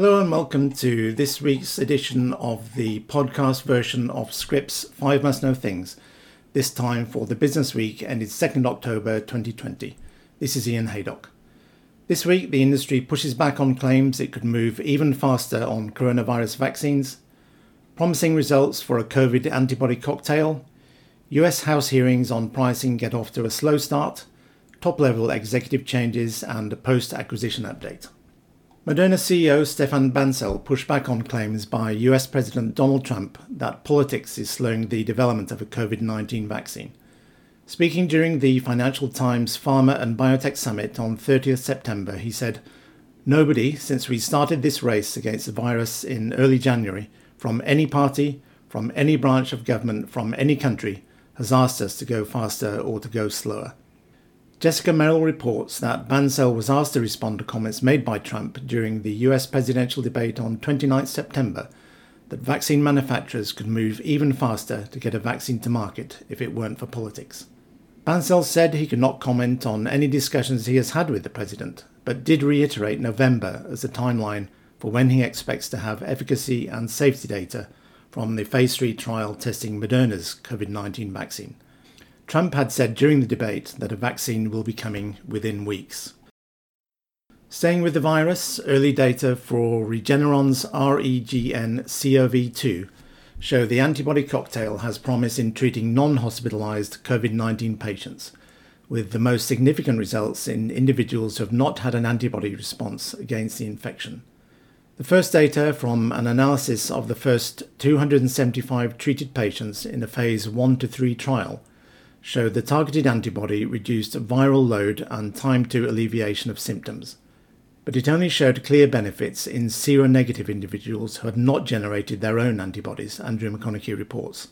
Hello and welcome to this week's edition of the podcast version of Scrip's 5 Must Know Things, this time for the business week ended 2nd October 2020. This is Ian Haydock. This week, the industry pushes back on claims it could move even faster on coronavirus vaccines, promising results for a COVID antibody cocktail, US House hearings on pricing get off to a slow start, top level executive changes, and a post acquisition update. Moderna CEO Stéphane Bancel pushed back on claims by US President Donald Trump that politics is slowing the development of a COVID 19 vaccine. Speaking during the Financial Times Pharma and Biotech Summit on 30th September, he said, Nobody, since we started this race against the virus in early January, from any party, from any branch of government, from any country, has asked us to go faster or to go slower. Jessica Merrill reports that Bancel was asked to respond to comments made by Trump during the US presidential debate on 29 September that vaccine manufacturers could move even faster to get a vaccine to market if it weren't for politics. Bancel said he could not comment on any discussions he has had with the president, but did reiterate November as a timeline for when he expects to have efficacy and safety data from the phase 3 trial testing Moderna's COVID 19 vaccine. Trump had said during the debate that a vaccine will be coming within weeks. Staying with the virus, early data for Regeneron's REGN COV2 show the antibody cocktail has promise in treating non hospitalized COVID 19 patients, with the most significant results in individuals who have not had an antibody response against the infection. The first data from an analysis of the first 275 treated patients in a phase 1 to 3 trial showed the targeted antibody reduced viral load and time to alleviation of symptoms, but it only showed clear benefits in seronegative individuals who had not generated their own antibodies, Andrew McConaghie reports.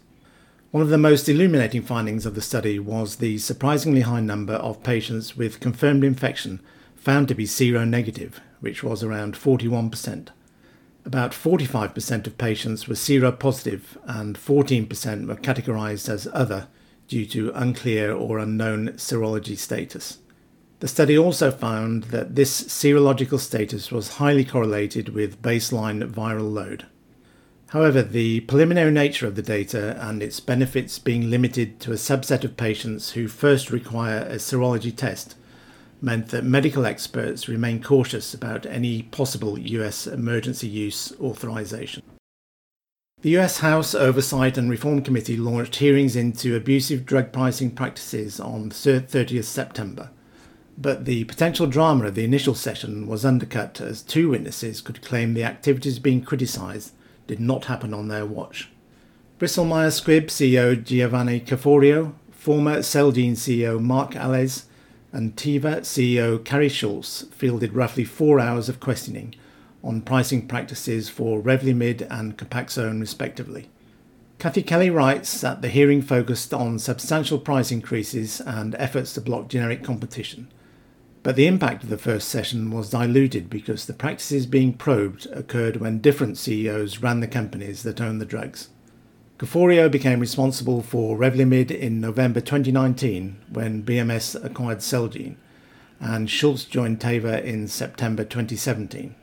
One of the most illuminating findings of the study was the surprisingly high number of patients with confirmed infection found to be seronegative, which was around 41%. About 45% of patients were seropositive and 14% were categorized as other, due to unclear or unknown serology status. The study also found that this serological status was highly correlated with baseline viral load. However, the preliminary nature of the data and its benefits being limited to a subset of patients who first require a serology test meant that medical experts remain cautious about any possible US emergency use authorization. The US House Oversight and Reform Committee launched hearings into abusive drug pricing practices on 30th September. But the potential drama of the initial session was undercut as two witnesses could claim the activities being criticised did not happen on their watch. Bristol Myers Squibb CEO Giovanni Caforio, former Celgene CEO Mark Alles, and Teva CEO Kåre Schultz fielded roughly four hours of questioning on pricing practices for Revlimid and Copaxone, respectively. Kathy Kelly writes that the hearing focused on substantial price increases and efforts to block generic competition. But the impact of the first session was diluted because the practices being probed occurred when different CEOs ran the companies that owned the drugs. Caforio became responsible for Revlimid in November 2019 when BMS acquired Celgene, and Schultz joined Teva in September 2017.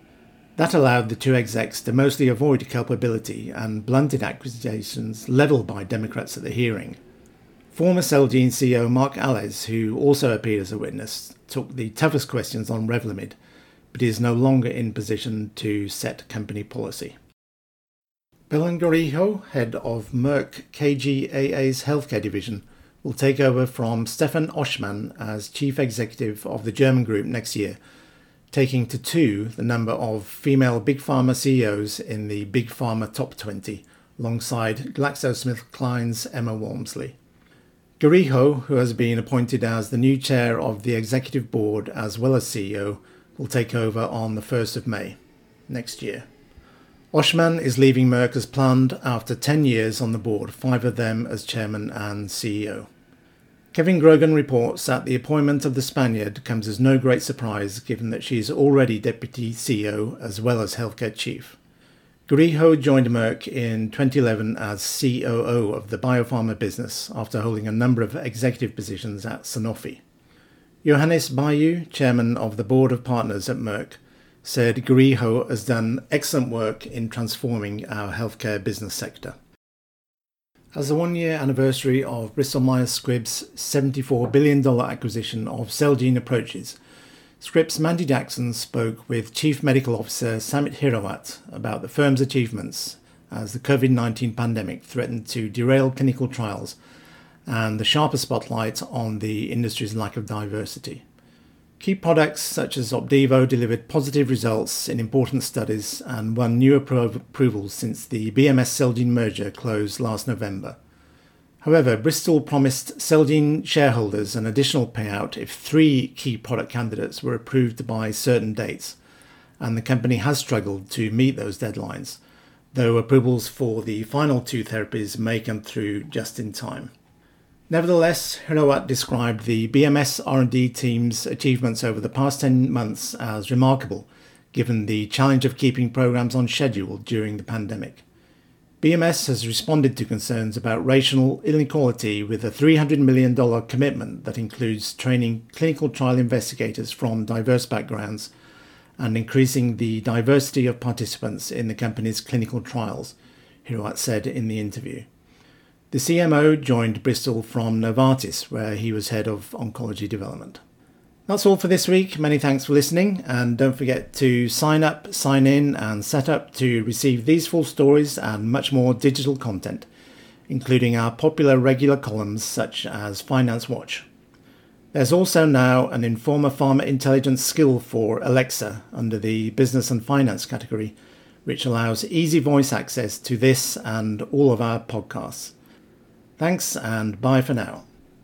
That allowed the two execs to mostly avoid culpability and blunted accusations levelled by Democrats at the hearing. Former Celgene CEO Mark Alles, who also appeared as a witness, took the toughest questions on Revlimid, but is no longer in position to set company policy. Belén Garijo, head of Merck KGaA's healthcare division, will take over from Stefan Oschmann as chief executive of the German group next year taking to two the number of female Big Pharma CEOs in the Big Pharma Top 20, alongside GlaxoSmithKline's Emma Walmsley. Garijo, who has been appointed as the new chair of the executive board as well as CEO, will take over on the 1st of May next year. Oschmann is leaving Merck as planned after 10 years on the board, five of them as chairman and CEO. Kevin Grogan reports that the appointment of the Spaniard comes as no great surprise given that she is already Deputy CEO as well as Healthcare Chief. Garijo joined Merck in 2011 as COO of the biopharma business after holding a number of executive positions at Sanofi. Johannes Baillou, chairman of the board of partners at Merck, said Garijo has done excellent work in transforming our healthcare business sector. As the one year anniversary of Bristol Myers Squibb's $74 billion acquisition of Celgene approaches, Scrip's Mandy Jackson spoke with Chief Medical Officer Samit Hirawat about the firm's achievements as the COVID 19 pandemic threatened to derail clinical trials and the sharper spotlight on the industry's lack of diversity. Key products such as Opdivo delivered positive results in important studies and won new appro- approvals since the BMS Celgene merger closed last November. However, Bristol promised Celgene shareholders an additional payout if three key product candidates were approved by certain dates, and the company has struggled to meet those deadlines, though approvals for the final two therapies may come through just in time. Nevertheless, Hirawat described the BMS R&D team's achievements over the past 10 months as remarkable, given the challenge of keeping programs on schedule during the pandemic. BMS has responded to concerns about racial inequality with a $300 million commitment that includes training clinical trial investigators from diverse backgrounds and increasing the diversity of participants in the company's clinical trials, Hirawat said in the interview. The CMO joined Bristol from Novartis, where he was head of oncology development. That's all for this week. Many thanks for listening, and don't forget to sign up, sign in, and set up to receive these full stories and much more digital content, including our popular regular columns such as Finance Watch. There's also now an Informa Pharma Intelligence skill for Alexa under the Business and Finance category, which allows easy voice access to this and all of our podcasts. Thanks, and bye for now.